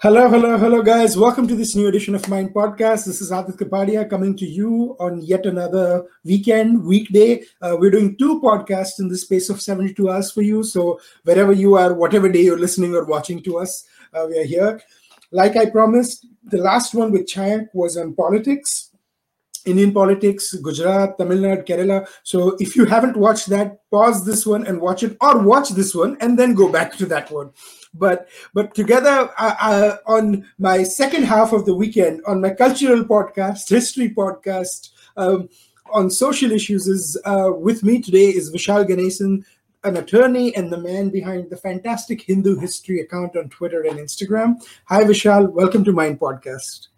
Hello, hello, hello, guys. Welcome to this new edition of Mind Podcast. This is Aadit Kapadia coming to you on yet another weekend, weekday. Uh, we're doing two podcasts in the space of 72 hours for you. So, wherever you are, whatever day you're listening or watching to us, uh, we are here. Like I promised, the last one with Chayank was on politics. Indian politics, Gujarat, Tamil Nadu, Kerala. So if you haven't watched that, pause this one and watch it, or watch this one and then go back to that one. But but together uh, uh, on my second half of the weekend on my cultural podcast, history podcast. Um, on social issues is uh, with me today is Vishal Ganesan, an attorney and the man behind the fantastic Hindoo History account on Twitter and Instagram. Hi, Vishal. Welcome to Mind Podcast.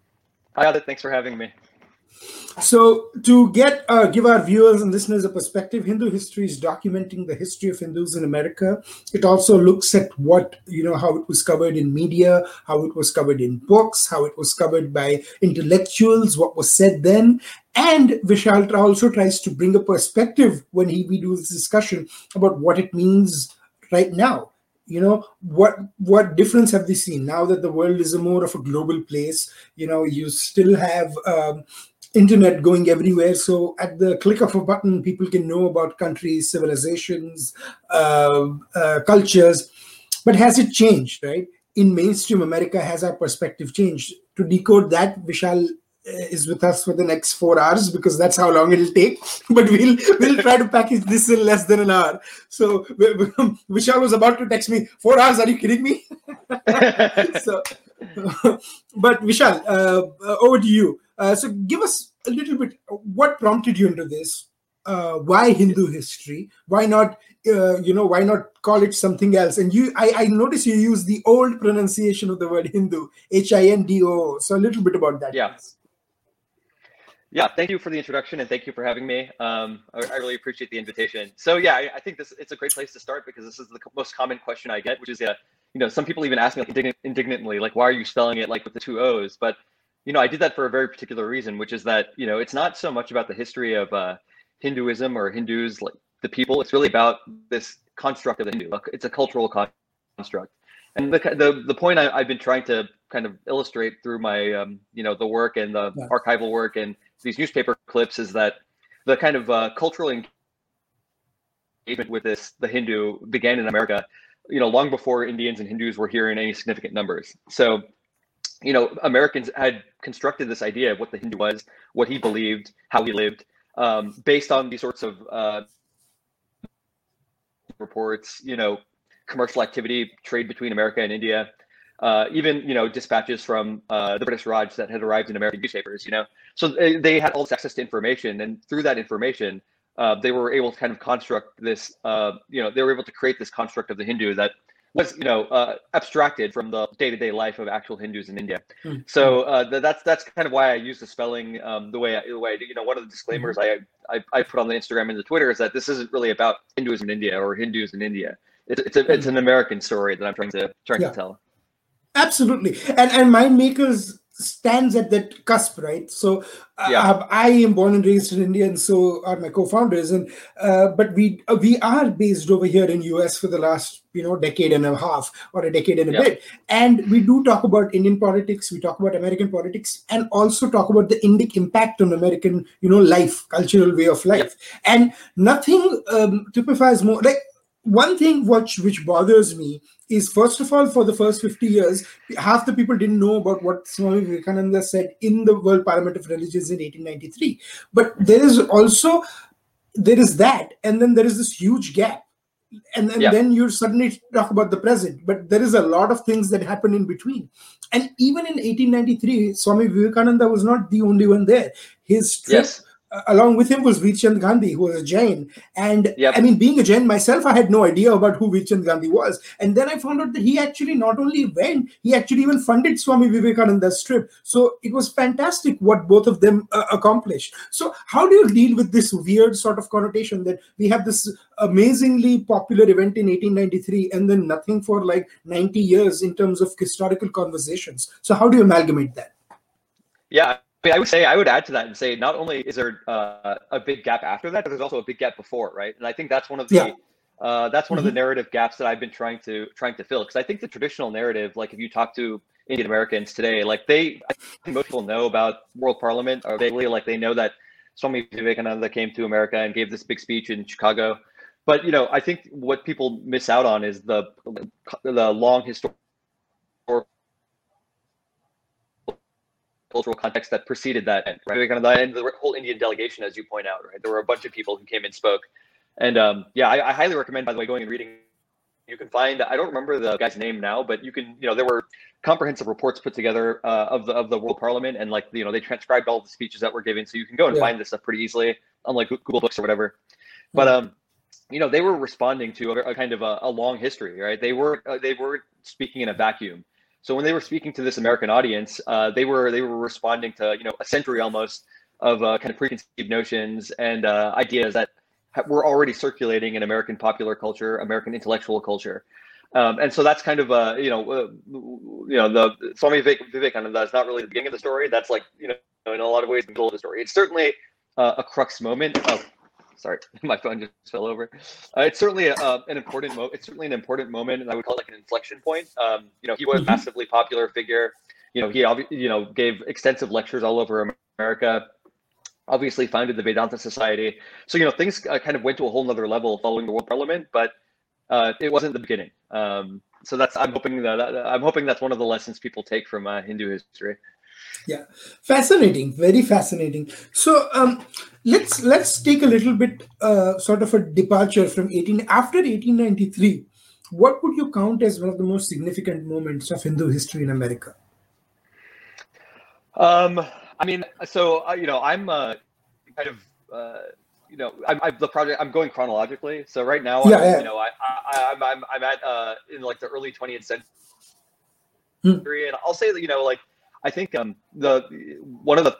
Hi, Aadit. Thanks for having me. So, to get uh, give our viewers and listeners a perspective, Hindoo History is documenting the history of Hindus in America. It also looks at what you know how it was covered in media, how it was covered in books, how it was covered by intellectuals, what was said then, and Vishal also tries to bring a perspective when he we do this discussion about what it means right now. You know what what difference have we seen? Now that the world is a more of a global place you know you still have um, internet going everywhere so at the click of a button people can know about countries civilizations uh, uh, cultures but has it changed right in mainstream america has our perspective changed to decode that vishal uh, is with us for the next four hours because that's how long it'll take. But we'll we'll try to package this in less than an hour. So Vishal was about to text me, four hours? Are you kidding me? so, but Vishal, uh, over to you. Uh, so give us a little bit. What prompted you into this? Uh, why Hindoo History? Why not? Uh, you know, why not call it something else? And you, I, I notice you use the old pronunciation of the word Hindu, H I N D O. So a little bit about that. Yeah. Please. Yeah, thank you for the introduction and thank you for having me. Um, I, I, really appreciate the invitation. So yeah, I, I, think this it's a great place to start because this is the most common question I get, which is, uh, you know, some people even ask me like indignant, indignantly, like, why are you spelling it like with the two O's? But you know, I did that for a very particular reason, which is that you know, it's not so much about the history of uh, Hinduism or Hindus, like the people. It's really about this construct of the Hindu. It's a cultural construct. And the the, the point I, have been trying to kind of illustrate through my um, you know the work and the yeah. archival work and these newspaper clips is that the kind of uh, cultural engagement with this the Hindu began in America, you know, long before Indians and Hindus were here in any significant numbers. So, you know, Americans had constructed this idea of what the Hindu was, what he believed, how he lived, um, based on these sorts of uh, reports, you know, commercial activity, trade between America and India, uh, even you know dispatches from uh, the British Raj that had arrived in American newspapers. You know, so they, they had all this access to information, and through that information, uh, they were able to kind of construct this. Uh, you know, they were able to create this construct of the Hindu that was you know uh, abstracted from the day-to-day life of actual Hindus in India. Mm-hmm. So uh, th- that's that's kind of why I use the spelling um, the way I, the way I do. You know, one of the disclaimers mm-hmm. I, I, I put on the Instagram and the Twitter is that this isn't really about Hinduism in India or Hindus in India. It's it's, a, it's an American story that I'm trying to trying yeah. to tell. Absolutely, and and mind makers stands at that cusp, right? So uh, yeah. I am born and raised in India, and so are my co-founders. And uh, but we uh, we are based over here in US for the last you know decade and a half or a decade and a yeah. bit, and we do talk about Indian politics, we talk about American politics, and also talk about the Indic impact on American you know life, cultural way of life, yeah. and nothing um, typifies more like one thing which which bothers me is first of all for the first 50 years half the people didn't know about what swami vivekananda said in the world parliament of religions in 1893 but there is also there is that and then there is this huge gap. And, and yeah. then you suddenly talk about the present but there is a lot of things that happen in between. And even in 1893 swami vivekananda was not the only one there. His trip yes along with him was Veerchand Gandhi, who was a Jain. And yep. I mean, being a Jain myself, I had no idea about who Veerchand Gandhi was. And then I found out that he actually not only went, he actually even funded Swami Vivekananda's trip. So it was fantastic what both of them uh, accomplished. So, how do you deal with this weird sort of connotation that we have this amazingly popular event in 1893 and then nothing for like 90 years in terms of historical conversations? So, how do you amalgamate that? Yeah, I, I would say I would add to that and say not only is there uh, a big gap after that, but there's also a big gap before, right? And I think that's one of the yeah. uh, that's one mm-hmm. of the mm-hmm. narrative gaps that I've been trying to trying to fill because I think the traditional narrative, like if you talk to Indian Americans today. Like they, I think most people know about World Parliament, or they really like they know that Swami Vivekananda came to America and gave this big speech in Chicago. But you know, I think what people miss out on is the the long historical cultural context that preceded that end, right? Vivekananda and the end, the whole Indian delegation, as you point out, right? There were a bunch of people who came and spoke. And um, yeah, I, I highly recommend, by the way, going and reading you can find i don't remember the guy's name now but you can you know there were comprehensive reports put together uh, of the of the world parliament and like you know they transcribed all the speeches that were given so you can go and yeah. find this stuff pretty easily unlike google books or whatever but hmm. um you know they were responding to a, a kind of a, a, long history right they were uh, they were speaking in a vacuum so when they were speaking to this american audience uh, they were they were responding to you know a century almost of uh, kind of preconceived notions and uh, ideas that were already circulating in American popular culture, American intellectual culture. Um, and so that's kind of uh, you know, uh, you know, the Swami Vivekananda. That's not really the beginning of the story. That's like you know, in a lot of ways, the middle of the story. It's certainly uh, a crux moment. Of, sorry, my phone just fell over. Uh, it's certainly a, uh, an important moment. It's certainly an important moment, and I would call it like an inflection point. Um, you know, he was a mm-hmm. massively popular figure. You know, he you know gave extensive lectures all over America obviously founded the Vedanta Society. So, you know, things uh, kind of went to a whole nother level following the World Parliament, but uh, it wasn't the beginning. Um, so that's, I'm hoping that, I'm hoping that's one of the lessons people take from uh, Hindoo History. Yeah, fascinating, very fascinating. So um, let's let's take a little bit uh, sort of a departure from 18 after 1893. What would you count as one of the most significant moments of Hindu history in America? Um, I mean, so uh, you know, I'm uh, kind of uh, you know, I'm, I'm, the project. I'm going chronologically. So right now, yeah, I'm, yeah. you know, I, I am I'm, I'm at uh, in like the early 20th century, hmm. and I'll say that you know, like I think um the one of the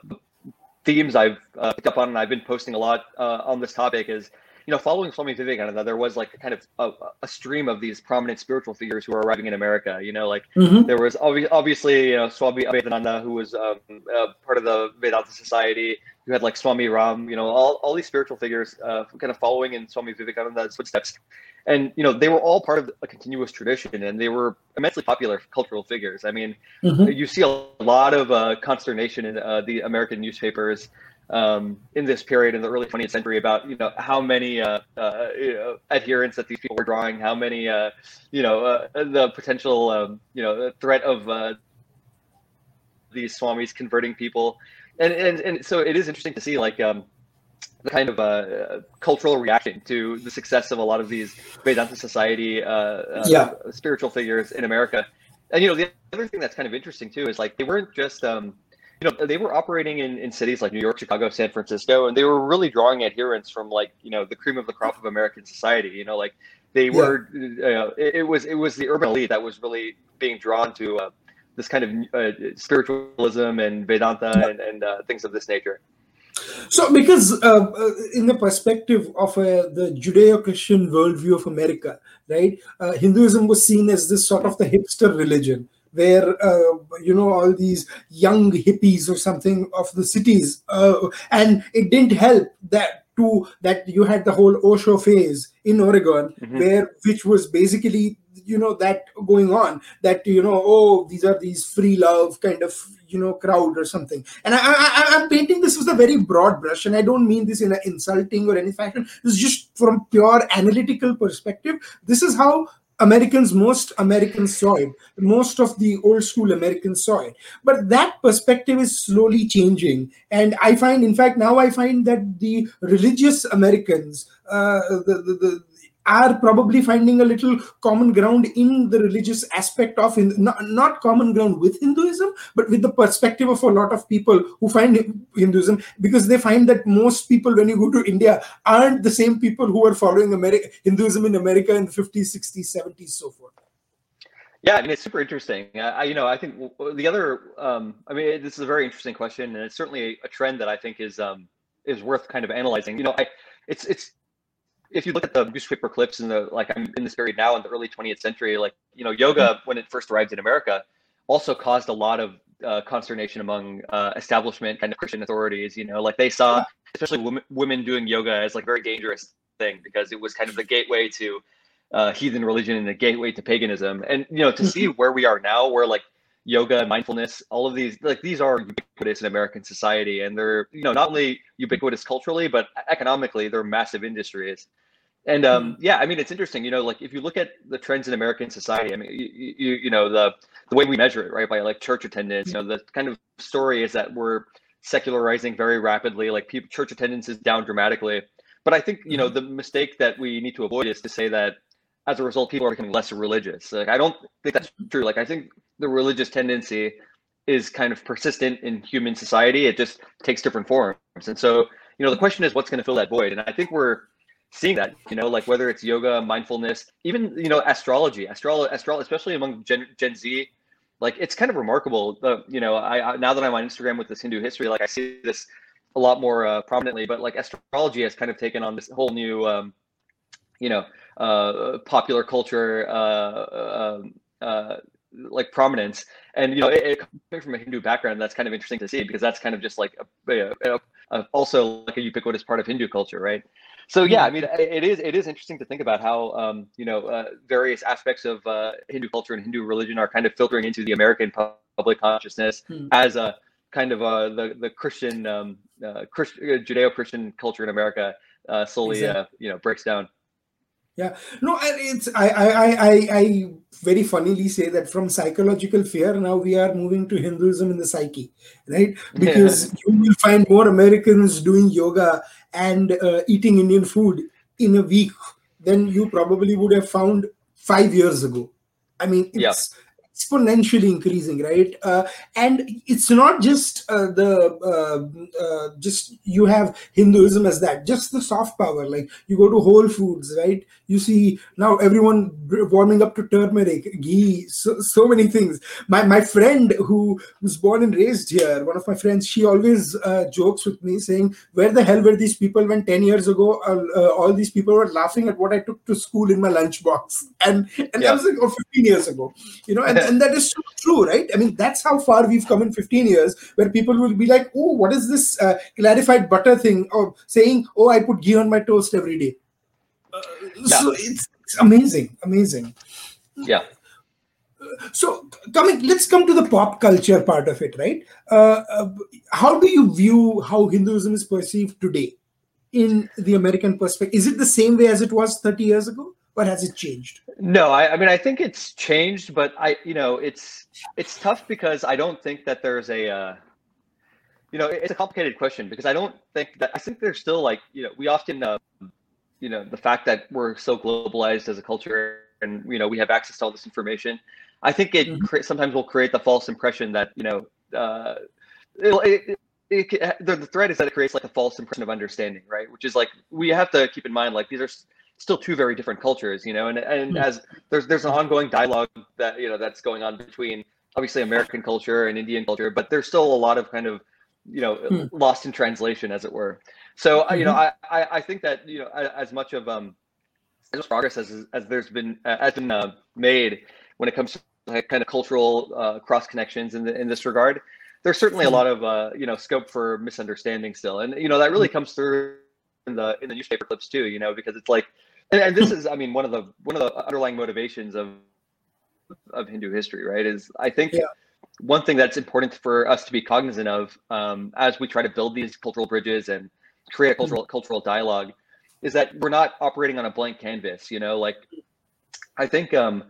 themes I've uh, picked up on and I've been posting a lot uh, on this topic is you know, following Swami Vivekananda, there was like kind of a, a, stream of these prominent spiritual figures who were arriving in America. You know, like mm-hmm. there was obvi- obviously you know, Swami Abhedananda, who was um, uh, part of the Vedanta Society. You had like Swami Ram, you know, all, all these spiritual figures uh, kind of following in Swami Vivekananda's footsteps. And, you know, they were all part of a continuous tradition and they were immensely popular cultural figures. I mean, mm-hmm. you see a lot of uh, consternation in uh, the American newspapers um, in this period in the early 20th century about you know how many uh, uh, you know, adherents that these people were drawing, how many uh, you know uh, the potential um, you know threat of uh, these swamis converting people, and and and so it is interesting to see like. Um, the kind of uh, cultural reaction to the success of a lot of these Vedanta Society yeah. spiritual figures in America, and you know the other thing that's kind of interesting too is like they weren't just um, you know they were operating in, in cities like new york chicago san francisco and they were really drawing adherents from like you know the cream of the crop of american society you know like they were yeah. uh, it, it, was it was the urban elite that was really being drawn to uh, this kind of uh, spiritualism and vedanta yeah. and, and uh, things of this nature so because uh, uh, in the perspective of the judeo-christian worldview of america right hinduism was seen as this sort of the hipster religion where uh, you know all these young hippies or something of the cities uh, and it didn't help that to that you had the whole osho phase in oregon mm-hmm. where which was basically you know that going on that you know oh these are these free love kind of you know crowd or something. And i i i'm painting this with a very broad brush and i don't mean this in an insulting or any fashion. It's just from pure analytical perspective. This is how Americans, most Americans saw it, most of the old school Americans saw it. But that perspective is slowly changing. And I find, in fact, now I find that the religious Americans, uh, the, the, the, are probably finding a little common ground in the religious aspect of not, not common ground with hinduism but with the perspective of a lot of people who find hinduism because they find that most people when you go to india aren't the same people who are following hinduism in america in the 50s 60s 70s so forth yeah, I mean it's super interesting. I, you know, I think the other, um, I mean, this is a very interesting question, and it's certainly a trend that I think is um, is worth kind of analyzing. You know, I, it's it's if you look at the newspaper clips in the like I'm in this period now in the early 20th century, like you know, yoga mm-hmm. when it first arrived in America also caused a lot of uh, consternation among uh, establishment kind of Christian authorities. You know, like they saw especially women, women doing yoga as like very dangerous thing because it was kind of the gateway to uh, heathen religion and the gateway to paganism. And you know, to see mm-hmm. where we are now, where like yoga, and mindfulness, all of these like these are ubiquitous in American society, and they're you know not only ubiquitous culturally but economically they're massive industries. And um, mm-hmm. yeah, I mean it's interesting, you know, like if you look at the trends in American society, I mean, you, you, you know the the way we measure it, right, by like church attendance, you know, the kind of story is that we're secularizing very rapidly, like people, church attendance is down dramatically. But I think you know mm-hmm. the mistake that we need to avoid is to say that as a result, people are becoming less religious. Like I don't think that's true. Like I think the religious tendency is kind of persistent in human society. It just takes different forms. And so, you know, the question is what's going to fill that void? And I think we're seeing that, you know, like whether it's yoga, mindfulness, even, you know, astrology, astrology, astro- especially among Gen, Gen Z, like it's kind of remarkable. You know, I, I, now that I'm on Instagram with this Hindoo History, like I see this a lot more uh, prominently, but like astrology has kind of taken on this whole new, um, you know, uh, popular culture, uh, um, uh, like prominence. And you know, it, it, coming from a Hindu background, that's kind of interesting to see because that's kind of just like a, a, a, also like a ubiquitous part of Hindu culture, right? So yeah, I mean, it is it is interesting to think about how um, you know uh, various aspects of uh, Hindu culture and Hindu religion are kind of filtering into the American public consciousness hmm. as a kind of uh, the the Christian um, uh, Christ, Judeo-Christian culture in America uh, slowly exactly. you know breaks down. Yeah, no, and it's I, I I I very funnily say that from psychological fear now we are moving to Hinduism in the psyche, right? Because you will find more Americans doing yoga and uh, eating Indian food in a week than you probably would have found five years ago. I mean, it's exponentially increasing right? Uh, and it's not just uh, the uh, uh, just you have hinduism as that just the soft power like you go to whole foods right? You see now everyone warming up to turmeric ghee so, so many things. My my friend who was born and raised here one of my friends she always uh, jokes with me saying where the hell were these people when 10 years ago uh, all these people were laughing at what i took to school in my lunchbox? And and yeah. that was like oh, 15 years ago you know and and that is so true, right? I mean, that's how far we've come in 15 years, where people will be like, "Oh, what is this uh, clarified butter thing?" or saying, "Oh, I put ghee on my toast every day." Uh, yeah. So it's, it's amazing, amazing. Yeah. So coming, let's come to the pop culture part of it, right? Uh, uh, how do you view how Hinduism is perceived today in the American perspective? Is it the same way as it was 30 years ago? Has it changed? No, I, I, mean I think it's changed, but I you know it's it's tough because I don't think that there's a uh, you know it's a complicated question because I don't think that I think there's still like you know we often uh, you know the fact that we're so globalized as a culture and you know we have access to all this information. I think it mm-hmm. cre- sometimes will create the false impression that you know uh, it, it, it, the, the threat is that it creates like a false impression of understanding, right? Which is like we have to keep in mind like these are still two very different cultures, you know, and and mm. as there's there's an ongoing dialogue that you know that's going on between obviously American culture and Indian culture, but there's still a lot of kind of you know mm. lost in translation, as it were. So mm-hmm. you know, mm-hmm. I, I I think that you know as much of um as progress as as there's been uh, has been uh, made when it comes to like, kind of cultural uh, cross connections in the, in this regard. There's certainly a mm-hmm. lot of uh, you know scope for misunderstanding still, and you know that really mm. comes through in the in the newspaper clips too. You know because it's like and, and this is, I mean, one of the one of the underlying motivations of of Hindoo History, right? Is I think yeah. one thing that's important for us to be cognizant of um, as we try to build these cultural bridges and create a hmm. cultural mm-hmm. cultural dialogue is that we're not operating on a blank canvas. You know, like I think um,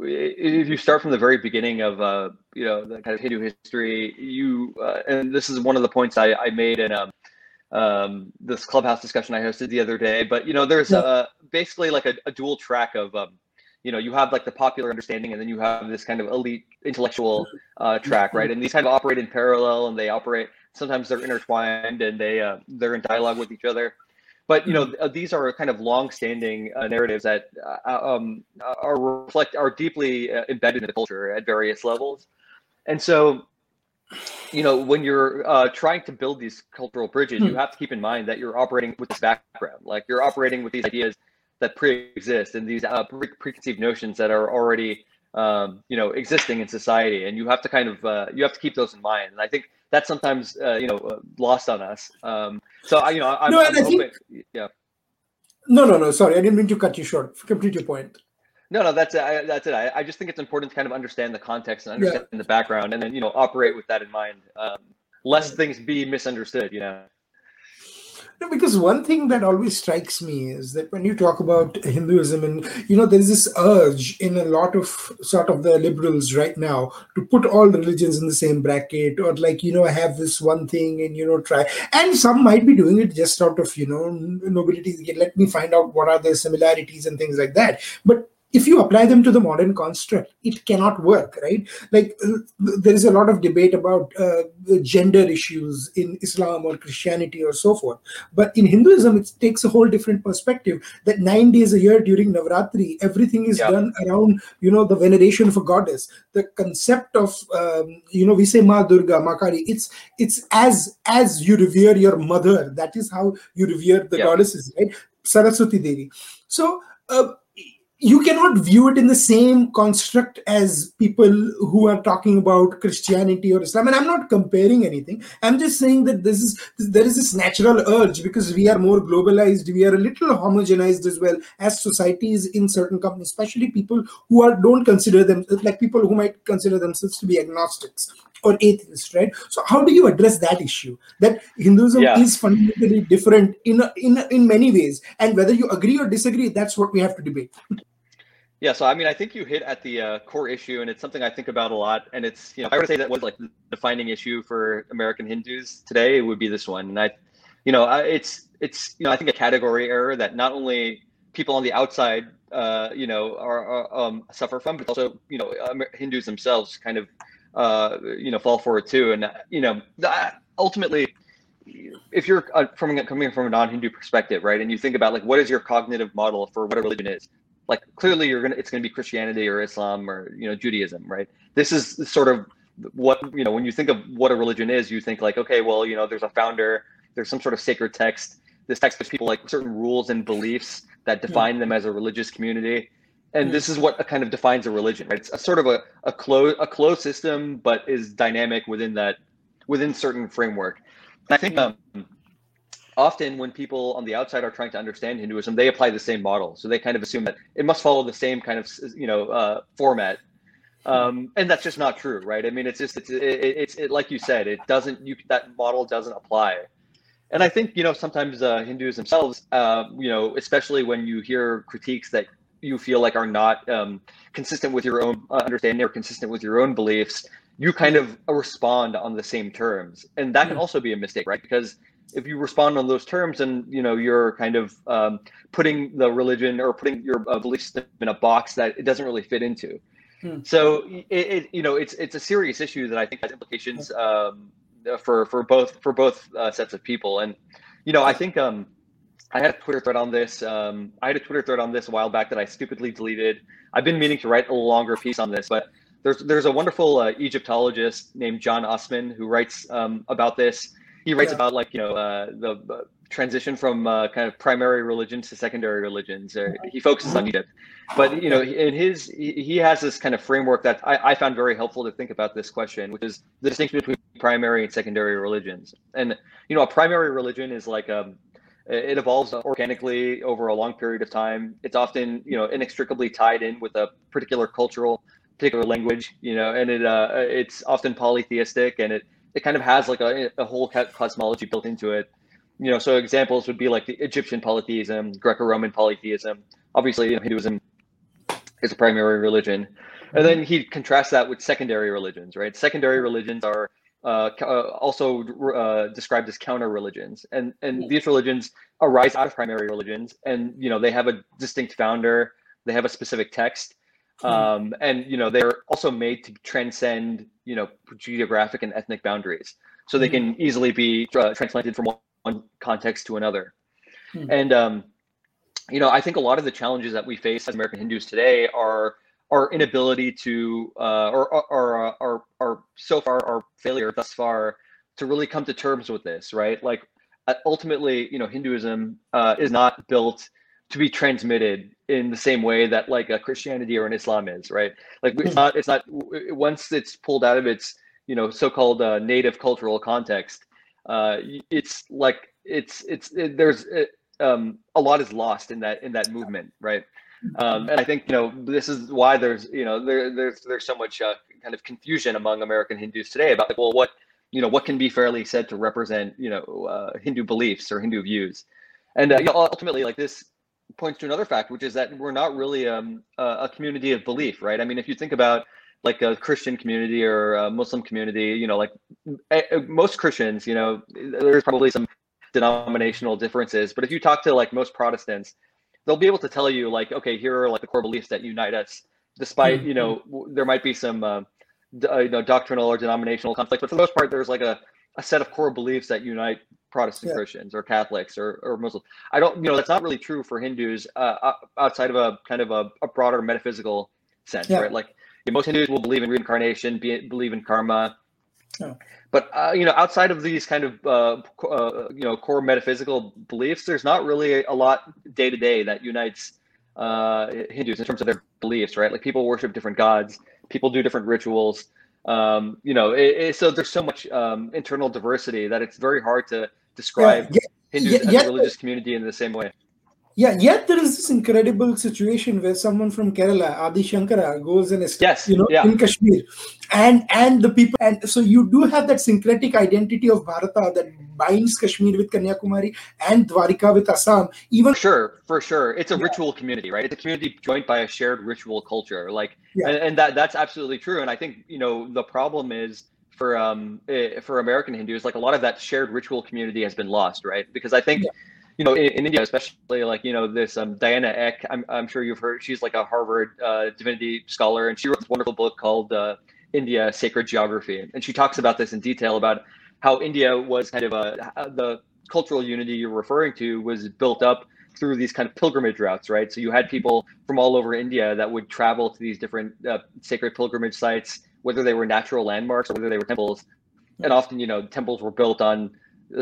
if you start from the very beginning of uh, you know the kind of Hindu history, you uh, and this is one of the points I, I made in um, um, this clubhouse discussion I hosted the other day. But you know, there's yeah. a, basically like a, a dual track of um, you know, you have like the popular understanding, and then you have this kind of elite intellectual uh, track, right? And these kind of operate in parallel, and they operate. Sometimes they're intertwined, and they uh, they're in dialogue with each other. But you know, mm-hmm. these are kind of long-standing uh, narratives that uh, um, are reflect are deeply uh, embedded in the culture at various levels, and so you know, when you're uh, trying to build these cultural bridges, hmm. you have to keep in mind that you're operating with this background. Like you're operating with these ideas that pre-exist and these uh, pre- preconceived notions that are already, um, you know, existing in society. And you have to kind of uh, you have to keep those in mind. And I think that's sometimes uh, you know uh, lost on us. Um, so I, you know, I'm, no, I'm hoping, think... yeah. No, no, no. Sorry, I didn't mean to cut you short. Complete your point. No, no, that's it. that's it. I, I, just think it's important to kind of understand the context and understand yeah. the background, and then you know operate with that in mind. Um, lest things be misunderstood. You know. No, because one thing that always strikes me is that when you talk about Hinduism, and you know, there's this urge in a lot of sort of the liberals right now to put all religions in the same bracket, or like you know, have this one thing and you know, try. And some might be doing it just out of you know nobility. Let me find out what are the similarities and things like that. But if you apply them to the modern construct, it cannot work, right? Like uh, there is a lot of debate about uh, gender issues in Islam or Christianity or so forth. But in Hinduism, it takes a whole different perspective that nine days a year during Navratri, everything is yeah. done around, you know, the veneration of a goddess. The concept of, um, you know, we say Ma Durga, Ma Kali, it's, it's as, as you revere your mother, that is how you revere the yeah. goddesses, right? Saraswati Devi. So, uh, you cannot view it in the same construct as people who are talking about Christianity or Islam. And I'm not comparing anything. I'm just saying that this is there is this natural urge because we are more globalized, we are a little homogenized as well as societies in certain companies, especially people who are don't consider them like people who might consider themselves to be agnostics or atheists, right? So how do you address that issue? That Hinduism yeah. is fundamentally different in in in many ways, and whether you agree or disagree, that's what we have to debate. Yeah, so I mean, I think you hit at the uh, core issue, and it's something I think about a lot. And it's, you know, I to say that was like the defining issue for American Hindus today, would be this one. And I, you know, it's it's you know, I think a category error that not only people on the outside, uh, you know, are, are um, suffer from, but also you know, Hindus themselves kind of uh, you know, fall for it too. And you know, ultimately, if you're uh, from coming from a non-Hindu perspective, right, and you think about like what is your cognitive model for what a religion is, like clearly you're gonna it's gonna be Christianity or Islam or you know Judaism, right? This is sort of what you know when you think of what a religion is, you think like okay, well you know there's a founder, there's some sort of sacred text. This text gives people like certain rules and beliefs that define them as a religious community. And this is what kind of defines a religion right? It's a sort of a, a closed a closed system but is dynamic within that within certain framework. And i think um, often when people on the outside are trying to understand hinduism they apply the same model. So they kind of assume that it must follow the same kind of you know uh, format. Um, and that's just not true right? I mean it's just it's it, it's it, like you said it doesn't you that model doesn't apply. And I think you know sometimes uh, Hindus themselves, uh, you know, especially when you hear critiques that you feel like are not um, consistent with your own uh, understanding or consistent with your own beliefs, you kind of respond on the same terms, and that can hmm. also be a mistake, right? Because if you respond on those terms, and you know you're kind of um, putting the religion or putting your uh, belief system in a box that it doesn't really fit into. Hmm. So it, it, you know it's it's a serious issue that I think has implications um, for for both for both uh, sets of people, and you know I think um, I had a Twitter thread on this. Um, I had a Twitter thread on this a while back that I stupidly deleted. I've been meaning to write a longer piece on this, but there's there's a wonderful uh, Egyptologist named John Assmann who writes um, about this. He writes yeah. about like you know uh, the uh, transition from uh, kind of primary religions to secondary religions. he focuses on Egypt, but you know in his he, he has this kind of framework that I, I found very helpful to think about this question, which is the distinction between primary and secondary religions. And you know a primary religion is like um, it evolves organically over a long period of time. It's often, you know, inextricably tied in with a particular cultural, particular language, you know, and it uh, it's often polytheistic and it it kind of has like a, a whole cosmology built into it. You know, so examples would be like the Egyptian polytheism, Greco-Roman polytheism. Obviously, you know, Hinduism is a primary religion, and then he contrasts that with secondary religions, right? Secondary religions are uh, uh, also uh, described as counter religions, and and these religions arise out of primary religions, and you know they have a distinct founder, they have a specific text. Um, and you know they're also made to transcend you know geographic and ethnic boundaries, so they can easily be uh, transplanted from one context to another, hmm. and um, you know I think a lot of the challenges that we face as American Hindus today are our inability to uh, or, or, or, or, so far our failure thus far to really come to terms with this right? Like uh, ultimately you know hinduism uh, is not built to be transmitted in the same way that like a christianity or an islam is right? Like it's not it's not once it's pulled out of its you know so-called uh, native cultural context uh, it's like it's it's it, there's it, um, a lot is lost in that in that movement right? Um, and I think you know this is why there's you know there there's there's so much uh, kind of confusion among American Hindus today about like well what you know what can be fairly said to represent you know uh, Hindu beliefs or Hindu views, and uh, you know, ultimately like this points to another fact, which is that we're not really um, a community of belief, right? I mean, if you think about like a Christian community or a Muslim community, you know, like eh, eh, most Christians, you know, there's probably some denominational differences, but if you talk to like most Protestants, they'll be able to tell you like, okay, here are like the core beliefs that unite us, despite mm-hmm. you know there might be some uh, uh, you know doctrinal or denominational conflict, but for the most part, there's like a a set of core beliefs that unite Protestant yeah. Christians or Catholics or, or Muslims. I don't, you know, that's not really true for Hindus uh, outside of a kind of a, a broader metaphysical sense, yeah. right? Like most Hindus will believe in reincarnation, be, believe in karma. Oh. But uh, you know, outside of these kind of uh, uh, you know core metaphysical beliefs, there's not really a lot day to day that unites uh, Hindus in terms of their beliefs, right? Like people worship different gods, people do different rituals. Um, you know, it, it, so there's so much um, internal diversity that it's very hard to describe yeah, yeah, Hindus yeah, as a religious community in the same way. Yeah, yet there is this incredible situation where someone from Kerala, Adi Shankara, goes and is, yes, you know, yeah. in Kashmir, and and the people, and so you do have that syncretic identity of Bharata that binds Kashmir with Kanyakumari and Dwarika with Assam. Even for sure, for sure, it's a yeah. ritual community, right? It's a community joined by a shared ritual culture, like, yeah. and, and that that's absolutely true. And I think you know the problem is for um eh, for American Hindus, like a lot of that shared ritual community has been lost, right? Because I think. Yeah you know, in, in, India, especially like, you know, this um, Diana Eck, I'm, I'm sure you've heard, she's like a Harvard uh, divinity scholar, and she wrote this wonderful book called uh, India Sacred Geography. And she talks about this in detail about how India was kind of a, the cultural unity you're referring to was built up through these kind of pilgrimage routes, right? So you had people from all over India that would travel to these different uh, sacred pilgrimage sites, whether they were natural landmarks or whether they were temples. And often, you know, temples were built on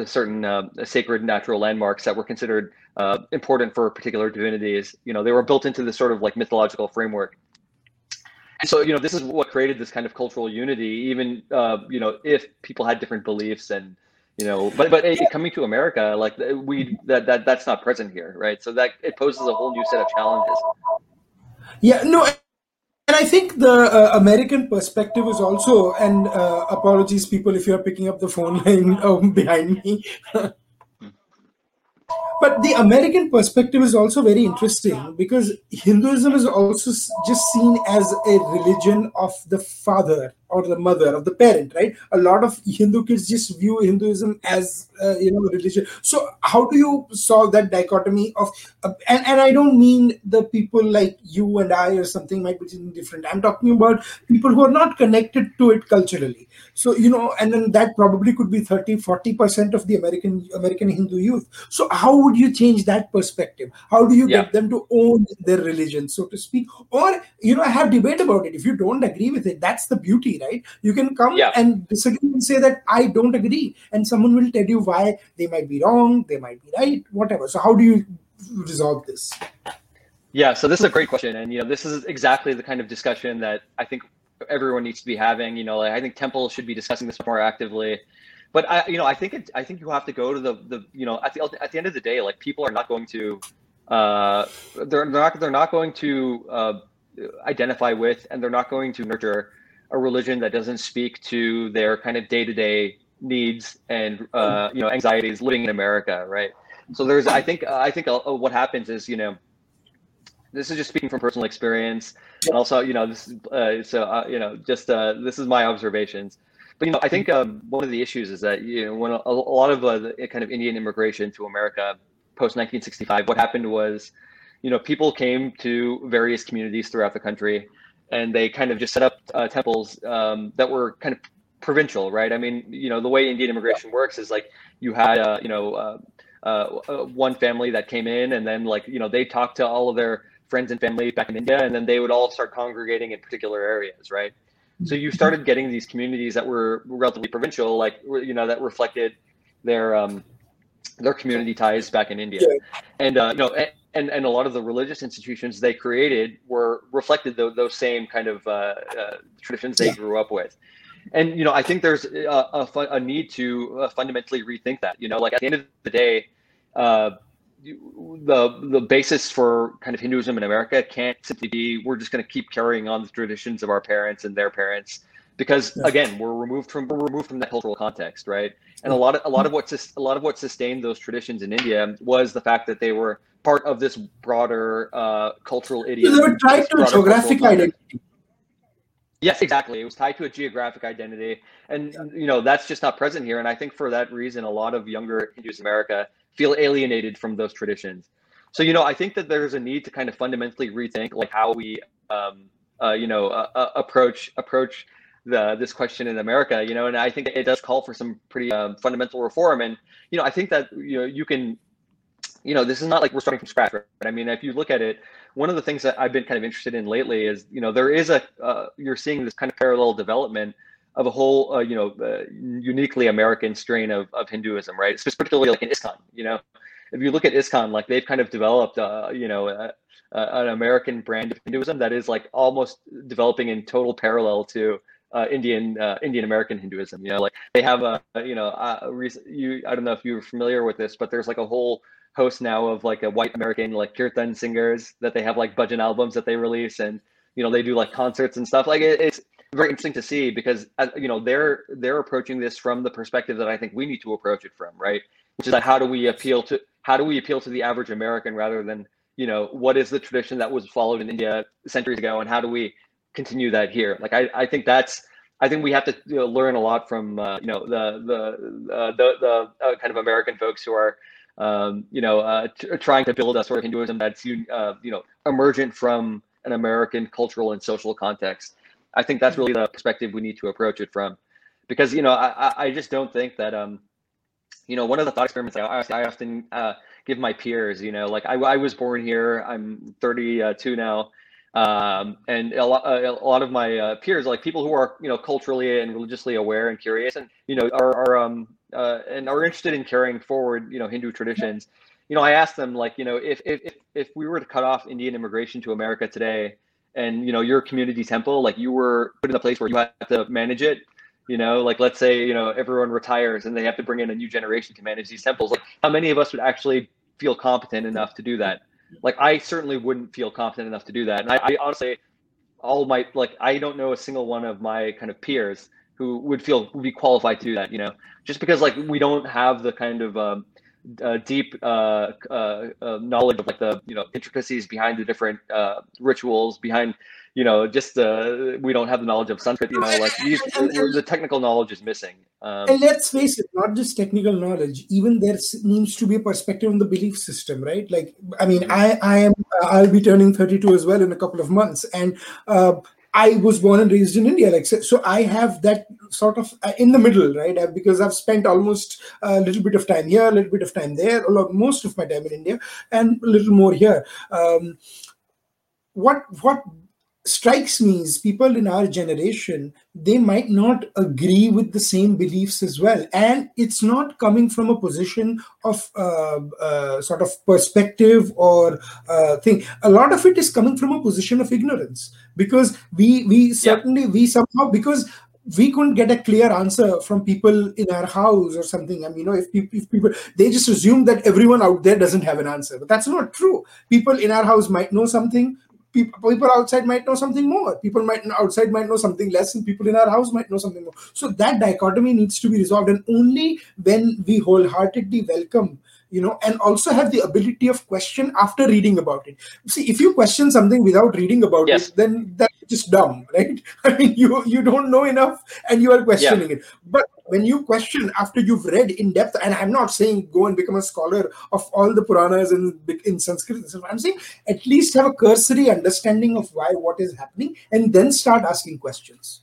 certain uh, sacred natural landmarks that were considered uh, important for particular divinities. You know, they were built into this sort of like mythological framework. And so, you know, this is what created this kind of cultural unity, even, uh, you know, if people had different beliefs and, you know, but, but coming to America, like we, that, that, that's not present here. Right. So that it poses a whole new set of challenges. Yeah, no, and I think the uh, American perspective is also, and uh, apologies, people, if you are picking up the phone line um, behind me. but the American perspective is also very interesting because Hinduism is also just seen as a religion of the father or the mother of the parent, right? A lot of Hindu kids just view Hinduism as uh, you know religion. So how do you solve that dichotomy of? Uh, and and I don't mean the people like you and I or something might be different. I'm talking about people who are not connected to it culturally so you know and then that probably could be 30 40% of the american american hindu youth so how would you change that perspective how do you yeah. get them to own their religion so to speak or you know i have debate about it if you don't agree with it that's the beauty right you can come yeah. and disagree and say that i don't agree and someone will tell you why they might be wrong they might be right whatever so how do you resolve this yeah, so this is a great question, and you know, this is exactly the kind of discussion that I think everyone needs to be having. You know, like I think Temple should be discussing this more actively. But I, you know, I think it, I think you have to go to the the you know at the at the end of the day, like people are not going to, uh, they're not they're not going to uh, identify with, and they're not going to nurture a religion that doesn't speak to their kind of day to day needs and uh, you know anxieties living in America, right? So there's, I think, I think uh, what happens is, you know, this is just speaking from personal experience. And also you know this uh, so uh, you know just uh, this is my observations. But you know i think um, one of the issues is that you know when a, a lot of uh, the kind of indian immigration to america post 1965 what happened was you know people came to various communities throughout the country and they kind of just set up uh, temples um, that were kind of provincial right? I mean you know the way indian immigration works is like you had uh, you know uh, uh, one family that came in and then like you know they talked to all of their friends and family back in India, and then they would all start congregating in particular areas, right? So you started getting these communities that were relatively provincial, like you know that reflected their um, their community ties back in India, and uh, you know, and and and a lot of the religious institutions they created were reflected those, those same kind of uh, uh, traditions they yeah. grew up with. And you know, I think there's a, a, a need to uh, fundamentally rethink that. You know, like at the end of the day, uh, the the basis for kind of Hinduism in America can't simply be we're just going to keep carrying on the traditions of our parents and their parents because again we're removed from we're removed from that cultural context right and a lot of a lot of what a lot of what sustained those traditions in India was the fact that they were part of this broader uh, cultural idiom. They were tied to geographic identity. Yes, exactly. It was tied to a geographic identity, and you know that's just not present here. And I think for that reason, a lot of younger Hindus in America feel alienated from those traditions. So you know, I think that there's a need to kind of fundamentally rethink like how we, um, uh, you know, uh, uh, approach approach the this question in America. You know, and I think it does call for some pretty um, fundamental reform. And you know, I think that you know you can, you know, this is not like we're starting from scratch. Right? I mean, if you look at it, one of the things that I've been kind of interested in lately is you know there is a uh, you're seeing this kind of parallel development of a whole uh, you know uh, uniquely American strain of, of Hinduism, right? Particularly like in ISKCON, you know, if you look at ISKCON, like they've kind of developed uh, you know uh, uh, an American brand of Hinduism that is like almost developing in total parallel to uh, Indian uh, Indian American Hinduism. You know, like they have a you know uh, you I don't know if you're familiar with this, but there's like a whole host now of like a white American like kirtan singers that they have like budget albums that they release and you know they do like concerts and stuff. Like it, it's very interesting to see because uh, you know they're they're approaching this from the perspective that I think we need to approach it from, right? Which is like how do we appeal to how do we appeal to the average American rather than you know what is the tradition that was followed in India centuries ago and how do we continue that here? Like I, I think that's I think we have to you know, learn a lot from uh, you know the the uh, the, the uh, kind of American folks who are um, you know uh, t- trying to build a sort of Hinduism that's uh, you know emergent from an American cultural and social context. I think that's really the perspective we need to approach it from, because you know I I just don't think that um you know one of the thought experiments I, I often uh, give my peers you know like I, I was born here I'm 32 now um, and a lot, a lot of my uh, peers like people who are you know culturally and religiously aware and curious and you know are, are um uh, and are interested in carrying forward you know Hindu traditions you know I asked them like you know if if if we were to cut off Indian immigration to America today and you know your community temple like you were put in a place where you had to manage it you know like let's say you know everyone retires and they have to bring in a new generation to manage these temples like how many of us would actually feel competent enough to do that? Like i certainly wouldn't feel competent enough to do that. And i, I honestly all my like i don't know a single one of my kind of peers who would feel would be qualified to do that you know? Just because like we don't have the kind of um, uh, deep uh, uh, uh, knowledge of like the you know intricacies behind the different uh, rituals behind you know just uh, we don't have the knowledge of Sanskrit you know? Like these, the technical knowledge is missing um, and let's face it not just technical knowledge even there needs to be a perspective on the belief system right? Like I mean I I am I'll be turning 32 as well in a couple of months and I was born and raised in India, like so. I have that sort of uh, in the middle, right? Uh, because I've spent almost a little bit of time here, a little bit of time there, a lot, most of my time in India, and a little more here. Um, what what strikes me is people in our generation they might not agree with the same beliefs as well and it's not coming from a position of uh, uh, sort of perspective or uh, thing a lot of it is coming from a position of ignorance because we we certainly yeah. we somehow because we couldn't get a clear answer from people in our house or something. I mean, you know, if, if people they just assume that everyone out there doesn't have an answer, but that's not true. People in our house might know something, people, people outside might know something more. People might outside might know something less and people in our house might know something more. So that dichotomy needs to be resolved and only when we wholeheartedly welcome you know and also have the ability of question after reading about it. See if you question something without reading about yes. it then that's just dumb right? I mean you you don't know enough and you are questioning yeah. it. But when you question after you've read in depth and i'm not saying go and become a scholar of all the puranas in, in sanskrit i'm saying at least have a cursory understanding of why what is happening and then start asking questions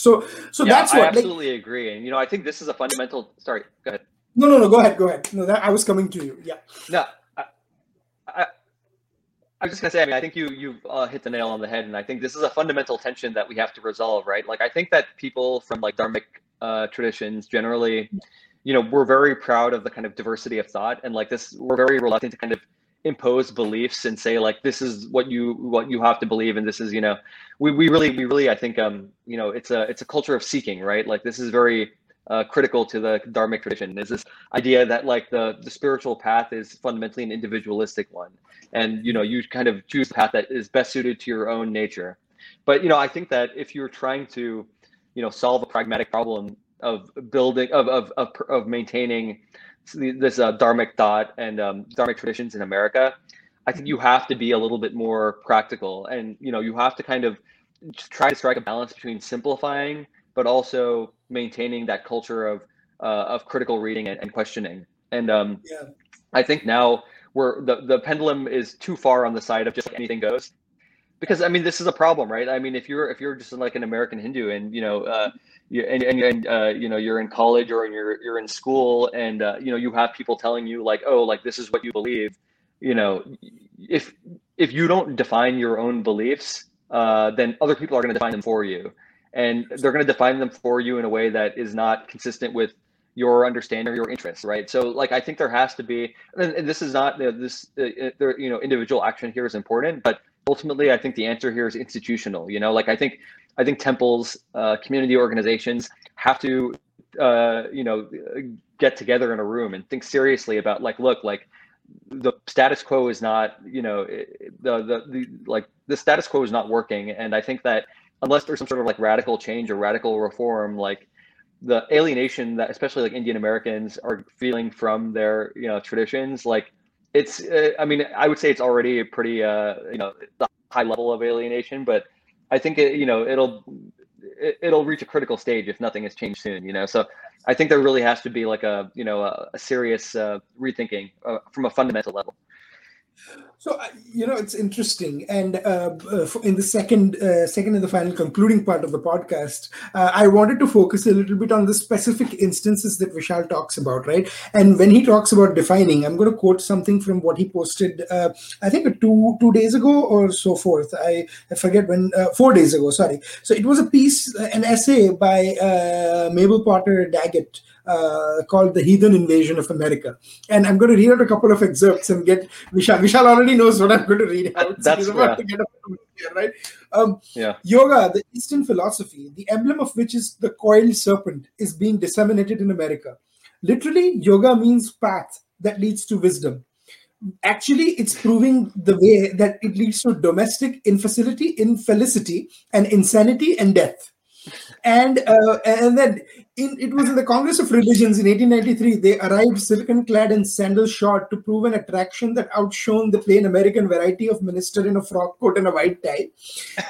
so so yeah, that's what I absolutely like, agree. And you know, I think this is a fundamental sorry, go ahead. No, no, no, go ahead, go ahead. No, that I was coming to you. Yeah. No, I was just gonna say. I mean, I think you you've uh, hit the nail on the head, and I think this is a fundamental tension that we have to resolve, right? Like, I think that people from like dharmic uh, traditions generally, you know, we're very proud of the kind of diversity of thought, and like this, we're very reluctant to kind of impose beliefs and say like this is what you what you have to believe and this is you know we, we really we really i think um you know it's a it's a culture of seeking right like this is very uh, critical to the dharmic tradition is this idea that like the the spiritual path is fundamentally an individualistic one. And you know you kind of choose the path that is best suited to your own nature. But you know i think that if you're trying to you know solve a pragmatic problem of building of of of, of maintaining this uh, dharmic thought and um, dharmic traditions in america i think you have to be a little bit more practical. And you know you have to kind of try to strike a balance between simplifying but also maintaining that culture of uh, of critical reading and, and questioning. And um, yeah. I think now we're the the pendulum is too far on the side of just like anything goes. Because I mean, this is a problem, right? I mean, if you're if you're just like an American Hindu and you know, uh, you, and and, and uh, you know, you're in college or you're you're in school, and uh, you know, you have people telling you like, oh, like this is what you believe. You know, if if you don't define your own beliefs, uh, then other people are going to define them for you and they're going to define them for you in a way that is not consistent with your understanding or your interests right? So like i think there has to be and this is not this uh, there you know individual action here is important but ultimately i think the answer here is institutional you know? Like i think i think temples uh, community organizations have to uh, you know get together in a room and think seriously about like look like the status quo is not you know the, the the like the status quo is not working. And i think that unless there's some sort of like radical change or radical reform, like the alienation that especially like Indian Americans are feeling from their you know traditions, like it's uh, I mean I would say it's already a pretty uh you know the high level of alienation, but I think it you know it'll it, will reach a critical stage if nothing has changed soon. You know, so I think there really has to be like a you know a, a serious uh, rethinking uh, from a fundamental level. So uh, you know it's interesting, and uh, uh, in the second, uh, second and the final concluding part of the podcast, uh, I wanted to focus a little bit on the specific instances that Vishal talks about, right? And when he talks about defining, I'm going to quote something from what he posted, uh, I think two two days ago or so forth. I, I forget when, four days ago. Sorry. So it was a piece, an essay by Mabel Potter Daggett uh, called The Heathen Invasion of America. And I'm going to read out a couple of excerpts and get Vishal. Vishal already knows what I'm going to read out. That's so about yeah. to get here, right? Um, yeah. Yoga, the Eastern philosophy, the emblem of which is the coiled serpent, is being disseminated in America. Literally, yoga means path that leads to wisdom. Actually, it's proving the way that it leads to domestic infelicity infelicity, and insanity and death and uh, and then in, it was in the Congress of Religions in 1893 they arrived silken clad and sandal shod to prove an attraction that outshone the plain American variety of minister in a frock coat and a white tie.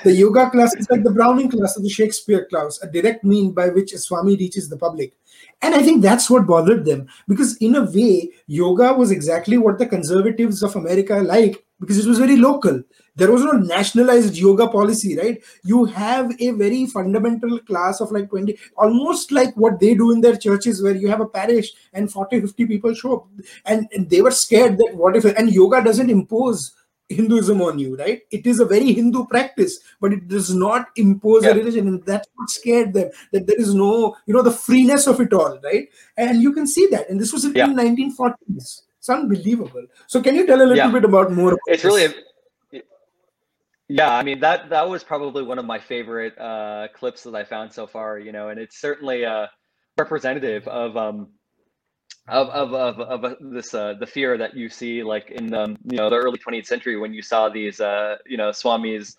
The yoga class is like the Browning class or the Shakespeare class, a direct mean by which a Swami reaches the public. And I think that's what bothered them because, in a way, yoga was exactly what the conservatives of America like because it was very local there was no nationalized yoga policy right you have a very fundamental class of like 20 almost like what they do in their churches where you have a parish and 40 50 people show up and, and they were scared that what if and yoga doesn't impose Hinduism on you, right? It is a very Hindu practice, but it does not impose yeah. a religion, and that's what scared them. That there is no, you know, the freeness of it all, right? And you can see that. And this was in yeah. 1940s. It's unbelievable. So, can you tell a little yeah. bit about more? About it's this? really yeah, I mean that that was probably one of my favorite uh, clips that I found so far. You know, and it's certainly uh, representative of um, of of of, of uh, this uh, the fear that you see like in the you know the early 20th century when you saw these uh, you know swamis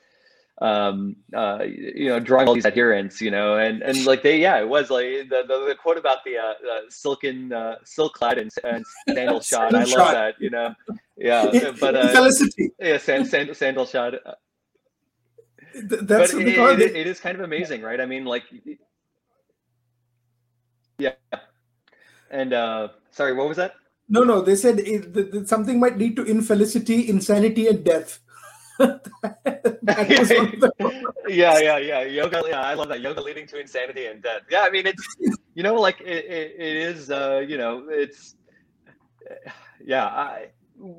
um uh you know drawing all these adherents you know and and like they yeah it was like the the, the quote about the uh, uh silken uh silk clad and, and sandal shod i love that you know yeah but uh felicity yeah sand, sand, sandal shod that's but it, it, it is kind of amazing, right? I mean, like, yeah. And uh, sorry, what was that? No, no. They said it, the, something might lead to infelicity, insanity, and death. yeah, yeah, yeah. Yoga. Yeah, I love that. Yoga leading to insanity and death. Yeah, I mean, it's you know, like it, it, it is. Uh, you know, it's yeah. I,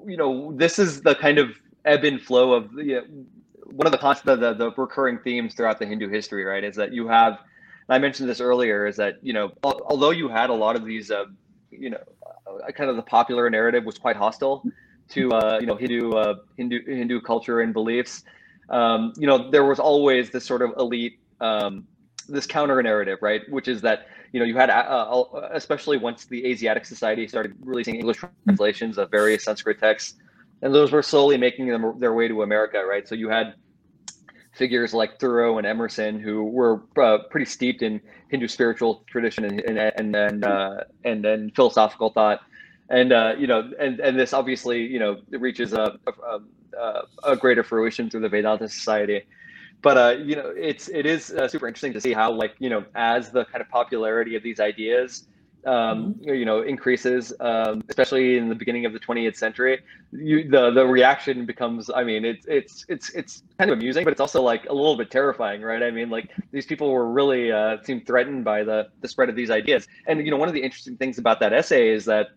you know, this is the kind of ebb and flow of you know, one of the, the, the recurring themes throughout the Hindoo History, right, is that you have, I mentioned this earlier, is that you know, although you had a lot of these, uh, you know, uh, kind of the popular narrative was quite hostile to uh, you know Hindu uh, Hindu Hindu culture and beliefs. Um, you know, there was always this sort of elite um, this counter narrative, right? Which is that you know you had uh, especially once the Asiatic Society started releasing English translations of various Sanskrit texts, and those were slowly making them their way to America, right? So you had figures like Thoreau and Emerson who were uh, pretty steeped in Hindu spiritual tradition and and and and, uh, and, and philosophical thought, and uh, you know, and and this obviously you know reaches a, a, a greater fruition through the Vedanta Society but uh, you know, it's it is uh, super interesting to see how like you know as the kind of popularity of these ideas um, mm-hmm. you know increases, um, especially in the beginning of the 20th century, you, the the reaction becomes. I mean, it's it's it's it's kind of amusing, but it's also like a little bit terrifying, right? I mean, like these people were really uh, seemed threatened by the the spread of these ideas. And you know, one of the interesting things about that essay is that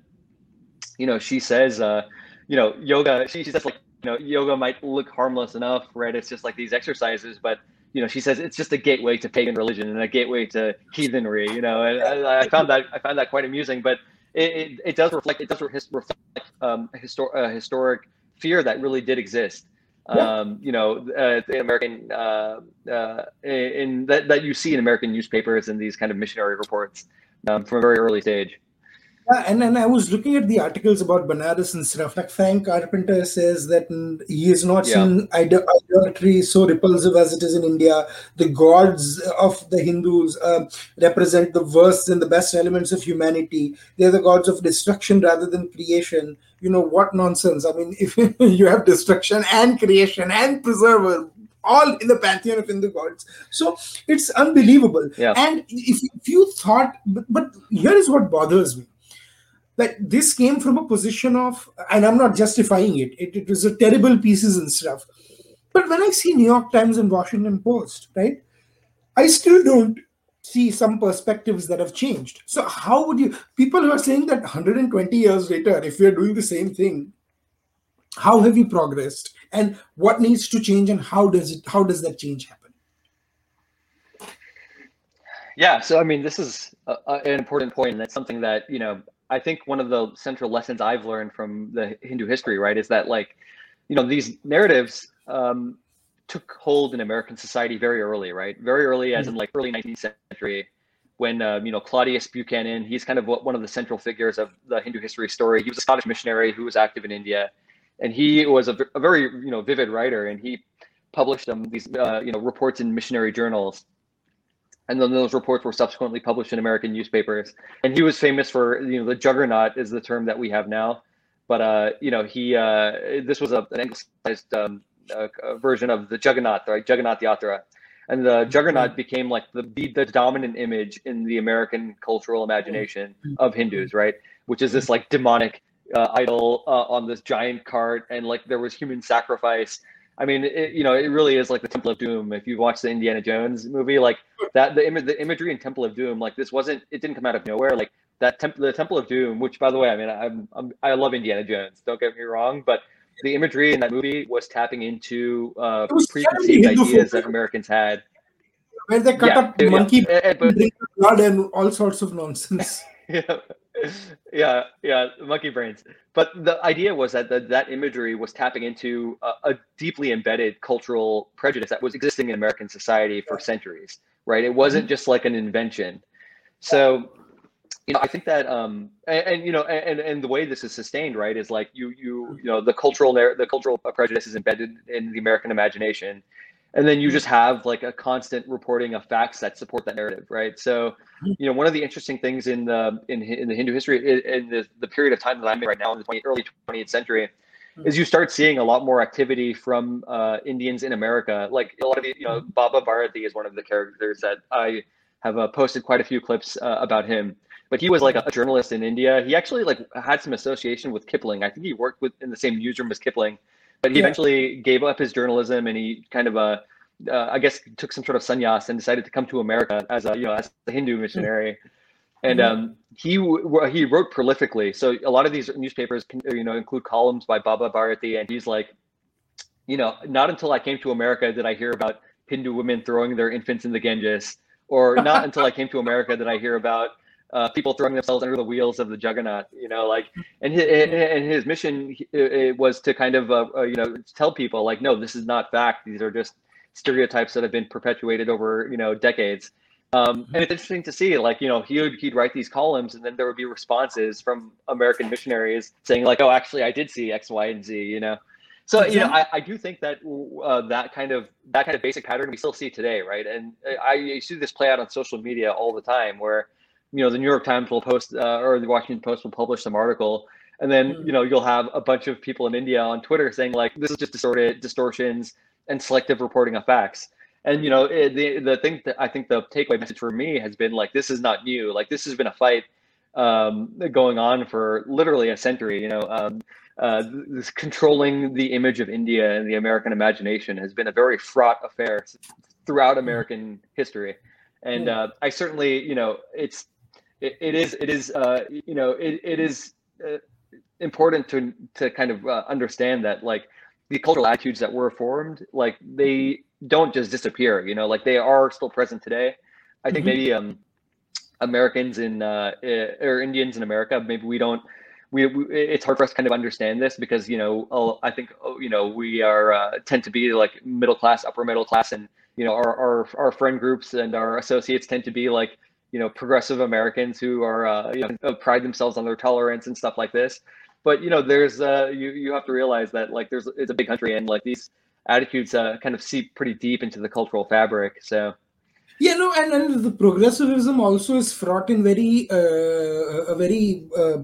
you know she says. Uh, you know, yoga. She, she says like you know, yoga might look harmless enough, right? It's just like these exercises, but you know, she says it's just a gateway to pagan religion and a gateway to heathenry. You know, and I, I found that I found that quite amusing, but it, it, it does reflect it does reflect um, a, histor- a historic fear that really did exist. Yeah. Um, you know, uh, in American uh, uh, in that that you see in American newspapers and these kind of missionary reports um, from a very early stage. Yeah, and then I was looking at the articles about Banaras and stuff. Like Frank Carpenter says that he has not yeah. seen idolatry so repulsive as it is in India. The gods of the Hindus uh, represent the worst and the best elements of humanity. They're the gods of destruction rather than creation. You know what nonsense? I mean, if you have destruction and creation and preserver, all in the pantheon of Hindu gods. So it's unbelievable. Yeah. And if, if you thought, but, but here is what bothers me that this came from a position of, and I'm not justifying it, it, it was a terrible pieces and stuff. But when I see New York Times and Washington Post, right, I still don't see some perspectives that have changed. So how would you people who are saying that 120 years later, if we are doing the same thing, how have we progressed and what needs to change and how does it how does that change happen? Yeah, so I mean, this is a, a, an important point, and that's something that you know I think one of the central lessons I've learned from the Hindoo History, right, is that like, you know, these narratives um, took hold in American society very early, right? Very early, as in like early 19th century, when um, you know Claudius Buchanan, he's kind of one of the central figures of the Hindoo History story. He was a Scottish missionary who was active in India, and he was a, a very you know vivid writer, and he published um, these uh, you know reports in missionary journals and then those reports were subsequently published in American newspapers. And he was famous for, you know, the juggernaut is the term that we have now. But, uh, you know, he, uh, this was a, an anglicized um, uh, version of the juggernaut, right? Jagannath the Yatra. And the juggernaut mm-hmm. became like the, the dominant image in the American cultural imagination mm-hmm. of Hindus, right? Which is this like demonic uh, idol uh, on this giant cart. And like there was human sacrifice I mean, it, you know, it really is like the Temple of Doom. If you watch the Indiana Jones movie, like that, the image, the imagery in Temple of Doom, like this wasn't, it didn't come out of nowhere. Like that temple, the Temple of Doom, which by the way, I mean, I'm, I'm I love Indiana Jones. Don't get me wrong, but the imagery in that movie was tapping into uh, preconceived ideas that Americans had. Where they cut yeah, up yeah, monkey yeah, but, blood and all sorts of nonsense. yeah yeah, yeah, monkey brains. But the idea was that the, that imagery was tapping into a, a, deeply embedded cultural prejudice that was existing in American society for centuries, right? It wasn't mm-hmm. just like an invention. So, you know, I think that, um, and, and you know, and and the way this is sustained, right, is like you you you know the cultural the cultural prejudice is embedded in the American imagination, and then you just have like a constant reporting of facts that support that narrative right? So mm-hmm. you know one of the interesting things in the in, in the Hindoo History in the, the period of time that i'm in right now in the 20, early 20th century mm-hmm. is you start seeing a lot more activity from uh, indians in america. Like a lot of you know mm-hmm. baba bharati is one of the characters that i have uh, posted quite a few clips uh, about him. But he was like a, a, journalist in india. He actually like had some association with kipling. I think he worked with in the same newsroom as kipling but he yeah. eventually gave up his journalism and he kind of uh, uh, I guess took some sort of sannyas and decided to come to America as a you know as a Hindu missionary. And mm-hmm. um, he he wrote prolifically. So a lot of these newspapers can, you know include columns by Baba Bharati, and he's like, you know, not until I came to America did I hear about Hindu women throwing their infants in the Ganges, or not until I came to America did I hear about uh, people throwing themselves under the wheels of the juggernaut. You know, like, and his, and his mission it was to kind of, uh, uh, you know, tell people like, no, this is not fact. These are just stereotypes that have been perpetuated over, you know, decades. Um, and it's interesting to see, like, you know, he would, he'd write these columns and then there would be responses from American missionaries saying like, oh, actually, I did see X, Y, and Z, you know? So, you know, I, I do think that uh, that kind of, that kind of basic pattern we still see today, right? And I, I see this play out on social media all the time where, you know, the New York Times will post uh, or the Washington Post will publish some article and then, mm-hmm. you know, you'll have a bunch of people in India on Twitter saying like, this is just distorted distortions and selective reporting of facts and you know it, the the thing that I think the takeaway message for me has been like this is not new. Like this has been a fight um, going on for literally a century. You know, um, uh, this controlling the image of India and the American imagination has been a very fraught affair throughout American history. And uh, I certainly, you know, it's it, it is it is uh, you know it, it is uh, important to to kind of uh, understand that like the cultural attitudes that were formed, like they don't just disappear. You know, like they are still present today. I think mm-hmm. maybe um, Americans in uh, eh, or Indians in America, maybe we don't. We, we, it's hard for us to kind of understand this because you know I think oh, you know we are uh, tend to be like middle class, upper middle class, and you know our, our our friend groups and our associates tend to be like you know progressive Americans who are uh, you know pride themselves on their tolerance and stuff like this. But you know there's uh, you you have to realize that like there's it's a big country and like these attitudes uh, kind of seep pretty deep into the cultural fabric. So. Yeah, no, and, and the progressivism also is fraught in very uh, a very uh,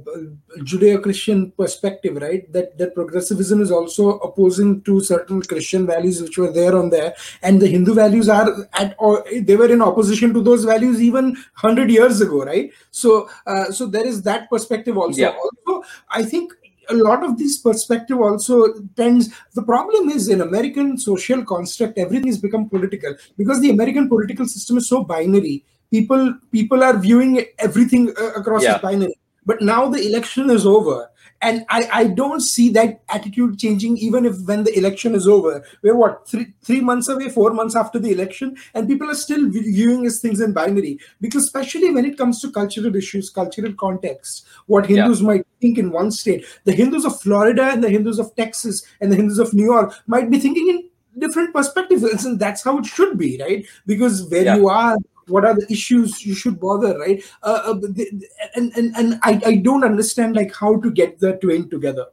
Judeo-Christian perspective, right? That that progressivism is also opposing to certain Christian values which were there on there, and the Hindu values are at or they were in opposition to those values even hundred years ago, right? So, uh, so there is that perspective also. Yeah. Also, I think a lot of this perspective also tends the problem is in american social construct everything has become political because the american political system is so binary. People people are viewing everything uh, across yeah. as binary. But now the election is over and I, I don't see that attitude changing even if when the election is over. We're what three three months away four months after the election and people are still viewing as things in binary. Because especially when it comes to cultural issues cultural context what hindus yeah. might think in one state. The hindus of florida and the hindus of texas and the hindus of new york might be thinking in different perspectives. And that's how it should be right? Because where yeah. you are what are the issues you should bother right? Uh, uh, and and, and I, I don't understand like how to get the twain together.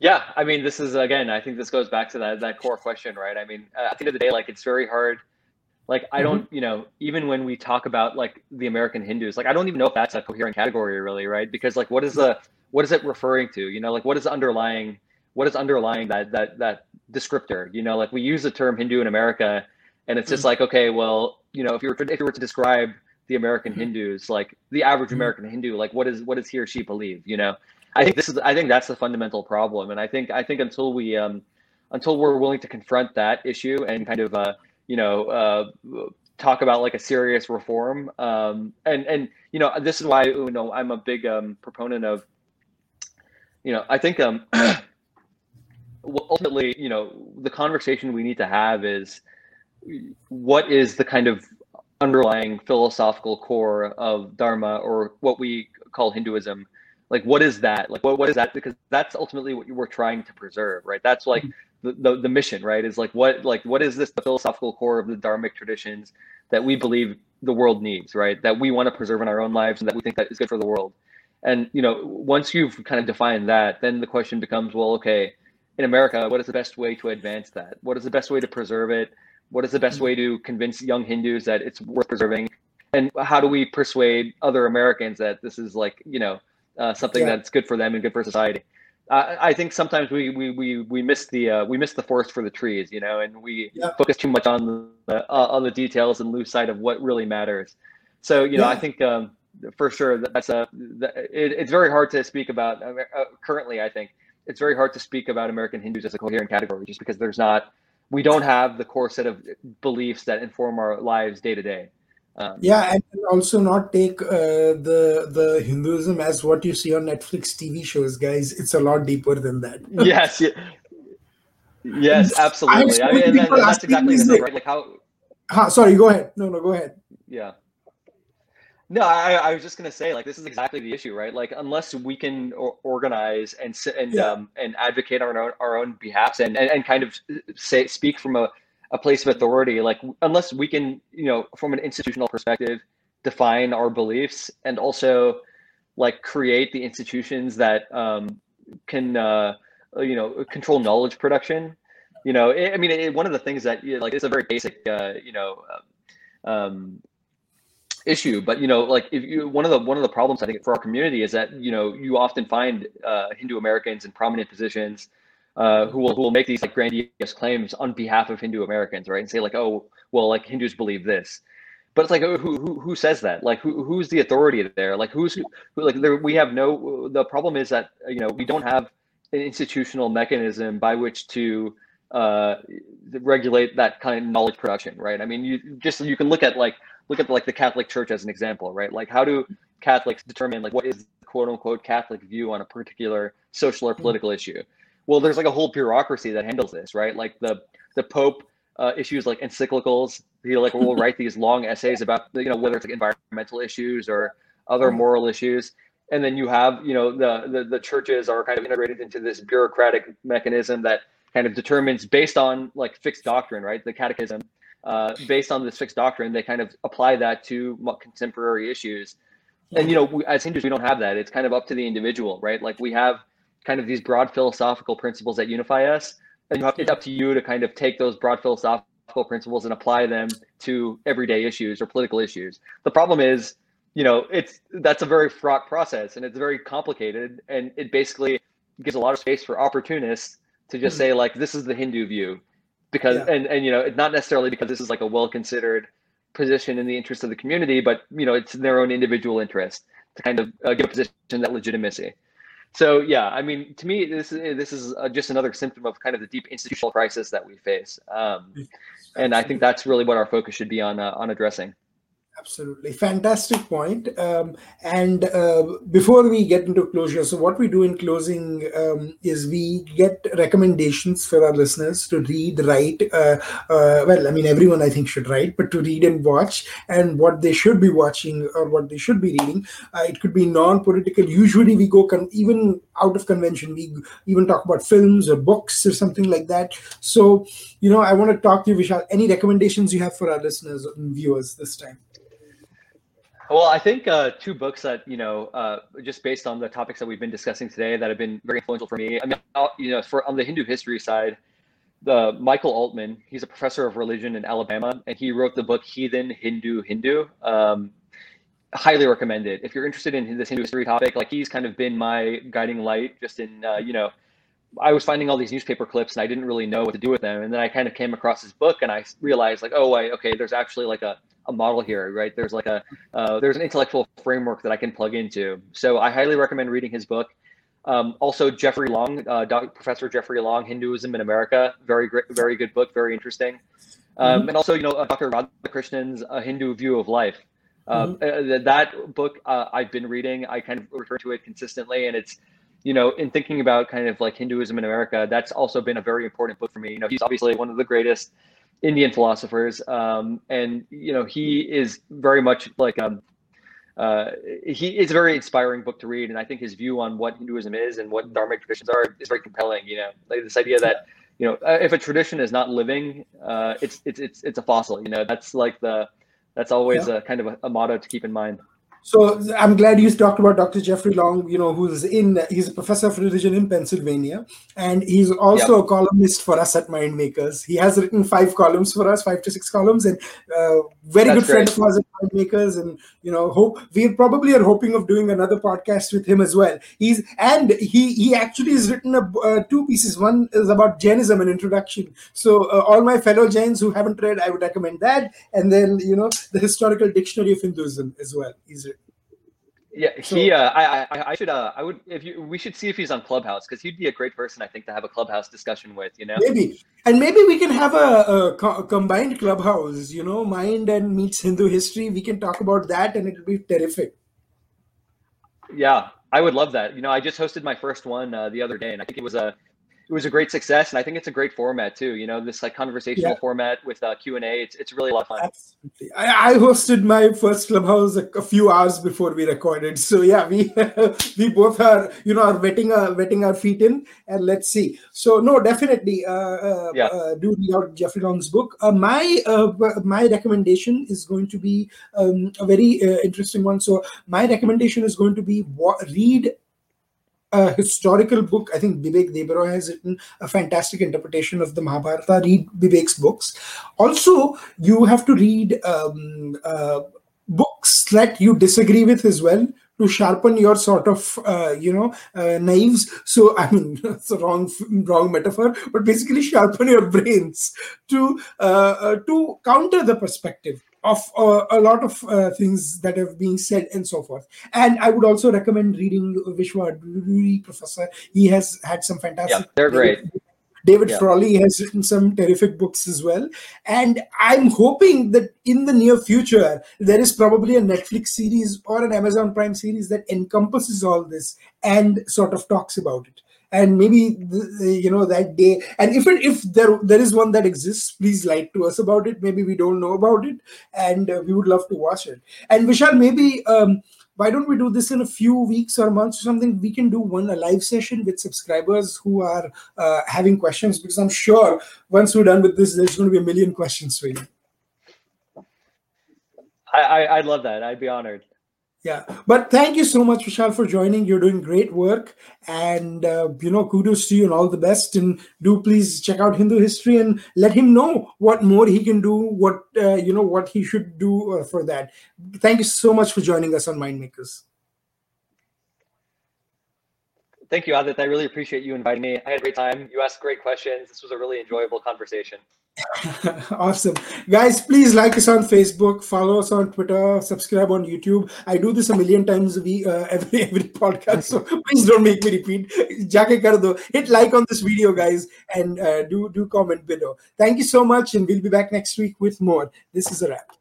Yeah i mean this is again i think this goes back to that that core question right? I mean at the end of the day like it's very hard. Like i don't mm-hmm. you know even when we talk about like the american hindus like i don't even know if that's a coherent category really right? Because like what is the what is it referring to? You know like what is underlying what is underlying that that that descriptor? You know like we use the term hindu in america and it's just mm-hmm. like okay well you know if you were to, if you were to describe the american mm-hmm. hindus like the average mm-hmm. american hindu like what is what does he or she believe you know i think this is i think that's the fundamental problem and i think i think until we um until we're willing to confront that issue and kind of uh you know uh talk about like a serious reform um and and you know this is why you know i'm a big um proponent of you know i think um ultimately you know the conversation we need to have is what is the kind of underlying philosophical core of dharma or what we call hinduism? Like what is that? Like what, what is that? Because that's ultimately what you were trying to preserve right? That's like mm-hmm. the, the, the mission right? Is like what like what is this the philosophical core of the dharmic traditions that we believe the world needs right? That we want to preserve in our own lives and that we think that is good for the world. And you know once you've kind of defined that then the question becomes well okay in america what is the best way to advance that? What is the best way to preserve it what is the best way to convince young Hindus that it's worth preserving? And how do we persuade other Americans that this is like, you know, uh, something yeah. that's good for them and good for society? Uh, I think sometimes we we we we miss the uh, we miss the forest for the trees, you know, and we yeah. focus too much on the uh, on the details and lose sight of what really matters. So you know, yeah. I think um, for sure that's a that it, it's very hard to speak about uh, currently. I think it's very hard to speak about American Hindus as a coherent category just because there's not we don't have the core set of beliefs that inform our lives day to day. Um, yeah, and also not take uh, the the Hinduism as what you see on Netflix TV shows, guys. It's a lot deeper than that. yes, yeah. yes, absolutely. I mean, that, that's exactly the thing, right? Like how. Huh, sorry, go ahead. No, no, go ahead. Yeah. No, I, I, was just gonna say, like, this is exactly the issue, right? Like, unless we can organize and and yeah. um, and advocate on our own, our own behalfs and, and, and kind of say speak from a a place of authority like unless we can you know from an institutional perspective define our beliefs and also like create the institutions that um, can uh, you know control knowledge production you know it, i mean it, one of the things that like it's a very basic uh, you know um, um, issue but you know like if you one of the one of the problems i think for our community is that you know you often find uh, hindu americans in prominent positions uh, who will who will make these like grandiose claims on behalf of hindu americans right and say like oh well like hindus believe this. But it's like who who, who says that? Like who, who's the authority there? Like who's who, like there, we have no the problem is that you know we don't have an institutional mechanism by which to uh, regulate that kind of knowledge production right i mean you just you can look at like look at like the catholic church as an example right like how do catholics determine like what is the quote unquote catholic view on a particular social or political issue well there's like a whole bureaucracy that handles this right like the the pope uh, issues like encyclicals. He like will write these long essays about you know whether it's like environmental issues or other mm-hmm. moral issues. And then you have you know the, the the churches are kind of integrated into this bureaucratic mechanism that kind of determines based on like fixed doctrine, right? The catechism, uh, based on this fixed doctrine, they kind of apply that to contemporary issues. And you know, we, as Hindus, we don't have that. It's kind of up to the individual, right? Like we have kind of these broad philosophical principles that unify us, and it's up to you to kind of take those broad philosophical principles and apply them to everyday issues or political issues. The problem is, you know, it's that's a very fraught process and it's very complicated, and it basically gives a lot of space for opportunists to just mm-hmm. say like, this is the Hindu view, because yeah. and and you know, not necessarily because this is like a well considered position in the interest of the community, but you know, it's in their own individual interest to kind of uh, give a position that legitimacy. So yeah, I mean, to me, this is this is uh, just another symptom of kind of the deep institutional crisis that we face, um, and I think that's really what our focus should be on uh, on addressing. Absolutely. Fantastic point. Um, and uh, before we get into closure, so what we do in closing um, is we get recommendations for our listeners to read, write. Uh, uh, well, I mean, everyone I think should write, but to read and watch and what they should be watching or what they should be reading. Uh, it could be non political. Usually we go con- even out of convention. We even talk about films or books or something like that. So, you know, I want to talk to you, Vishal. Any recommendations you have for our listeners and viewers this time? Well, I think uh, two books that you know, uh, just based on the topics that we've been discussing today, that have been very influential for me. I mean, you know, for on the Hindoo History side, the Michael Altman, he's a professor of religion in Alabama, and he wrote the book Heathen Hindoo Hindu. Um, highly recommended if you're interested in this Hindoo History topic. Like he's kind of been my guiding light, just in uh, you know. I was finding all these newspaper clips and I didn't really know what to do with them. And then I kind of came across his book and I realized like, oh, I, okay, there's actually like a a model here, right? There's like a uh, there's an intellectual framework that I can plug into. So I highly recommend reading his book. Um, also, Jeffrey Long, uh, Professor Jeffrey Long, Hinduism in America, very great, very good book, very interesting. Um, mm-hmm. And also, you know, uh, Dr. Radhakrishnan's A Hindu View of Life. Um, mm-hmm. uh, that book uh, I've been reading, I kind of refer to it consistently, and it's you know, in thinking about kind of like Hinduism in America, that's also been a very important book for me. You know, he's obviously one of the greatest Indian philosophers, um, and you know he is very much like um, uh, he is a very inspiring book to read, and I think his view on what Hinduism is and what Dharmic traditions are is very compelling. You know, like this idea that you know uh, if a tradition is not living, uh, it's it's it's it's a fossil. You know, that's like the that's always yeah. a kind of a, a motto to keep in mind. So I'm glad you talked about Dr. Jeffrey Long, you know, who's in, he's a professor of religion in Pennsylvania, and he's also yep. a columnist for us at Mindmakers. He has written five columns for us, five to six columns, and uh, very That's good friend of ours at Mindmakers. And, you know, hope we probably are hoping of doing another podcast with him as well. He's, and he, he actually has written a, uh, two pieces. One is about Jainism, an introduction. So uh, all my fellow Jains who haven't read, I would recommend that. And then, you know, the historical dictionary of Hinduism as well. He's yeah, he. Uh, I, I, I should. Uh, I would. If you, we should see if he's on Clubhouse because he'd be a great person, I think, to have a Clubhouse discussion with. You know, maybe, and maybe we can have a, a, co- combined Clubhouse. You know, Mind and meets Hindoo History. We can talk about that, and it'll be terrific. Yeah, I would love that. You know, I just hosted my first one uh, the other day, and I think it was a it was a great success, and I think it's a great format too. You know, this like conversational yeah. format with uh, Q and A. It's it's really a lot of fun. Absolutely. I, I hosted my first clubhouse a, a, few hours before we recorded, so yeah, we we both are you know are wetting our wetting our feet in, and let's see. So no, definitely, uh, uh, yeah. uh, do read out Jeffrey Long's book. Uh, my uh, my recommendation is going to be um, a very uh, interesting one. So my recommendation is going to be read a historical book. I think Bibek Debroy has written a fantastic interpretation of the Mahabharata. Read Bibek's books. Also, you have to read um, uh, books that you disagree with as well to sharpen your sort of uh, you know uh, knives so i mean it's a wrong wrong metaphor but basically sharpen your brains to uh, uh to counter the perspective of uh, a lot of uh, things that have been said and so forth. And I would also recommend reading Vishwa Adluri, Professor. He has had some fantastic. Yeah, they're great. David yeah. Frawley has written some terrific books as well. And I'm hoping that in the near future, there is probably a Netflix series or an Amazon Prime series that encompasses all this and sort of talks about it and maybe you know that day and if it, if there there is one that exists please write to us about it. Maybe we don't know about it and uh, we would love to watch it. And vishal maybe um, why don't we do this in a few weeks or months or something? We can do one a live session with subscribers who are uh, having questions because i'm sure once we're done with this there's going to be a million questions for you. I, I i'd love that. I'd be honored yeah, but thank you so much, Vishal, for joining. You're doing great work, and uh, you know, kudos to you and all the best. And do please check out Hindoo History and let him know what more he can do, what uh, you know, what he should do uh, for that. Thank you so much for joining us on Mindmakers. Thank you, Aadit. I really appreciate you inviting me. I had a great time. You asked great questions. This was a really enjoyable conversation. awesome. Guys please like us on facebook follow us on twitter subscribe on youtube. I do this a million times a week uh, every every podcast so please don't make me repeat. Jaake kar do. hit like on this video guys and uh, do do comment below. Thank you so much and we'll be back next week with more. This is a wrap